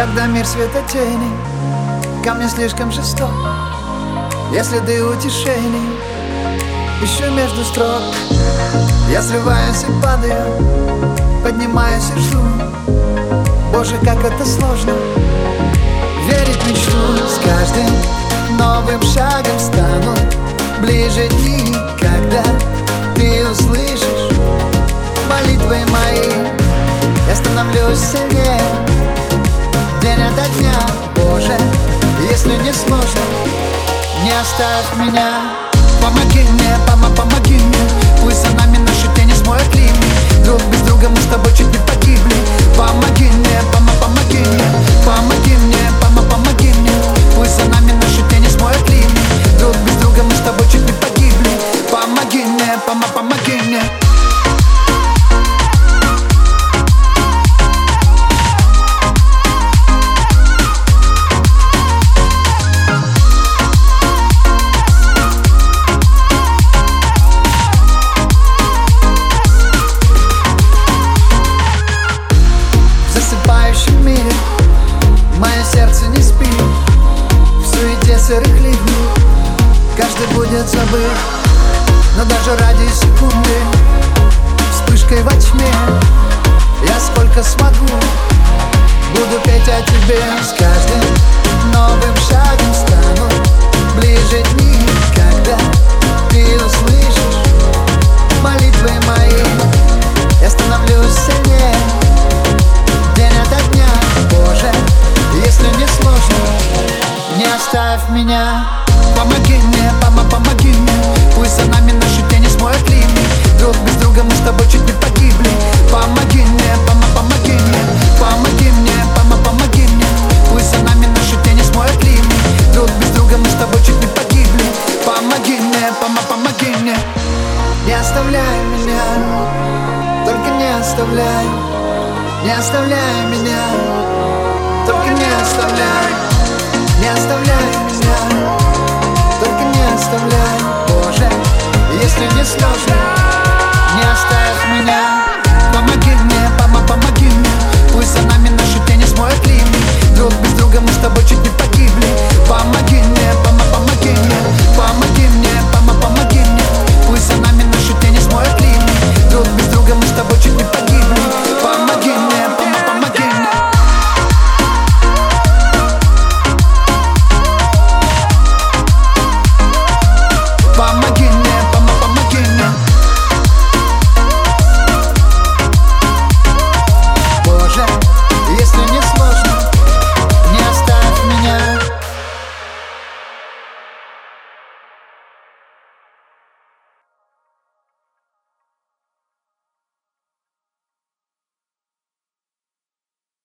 Когда мир света тени Ко мне слишком жесток. Я следы утешений Ищу между строк. Я срываюсь и падаю Поднимаюсь и жду. Боже, как это сложно Верить в мечту. С каждым новым шагом стану Ближе дни, когда ты услышишь Молитвы мои. Я становлюсь сильнее День ото дня, Боже Если не сложно, не оставь меня. Помоги мне, пома, помоги мне. Пусть за нами наши тени смоют линии Друг без друга суете сырых ливней Каждый будет забыт Но даже ради секунды Вспышкой во тьме Я сколько смогу Буду петь о тебе. С каждым меня. Помоги мне, пома, помоги мне. Пусть за нами наши тени смоют линии Друг без друга мы с тобой чуть не погибли. Помоги мне, пома, помоги мне. Помоги мне, пома, помоги мне. Пусть за нами наши тени смоют линии Друг без друга мы с тобой чуть не погибли. Помоги мне, пома, помоги мне. Не оставляй меня, только не оставляй. Не оставляй меня, только не оставляй Не оставь меня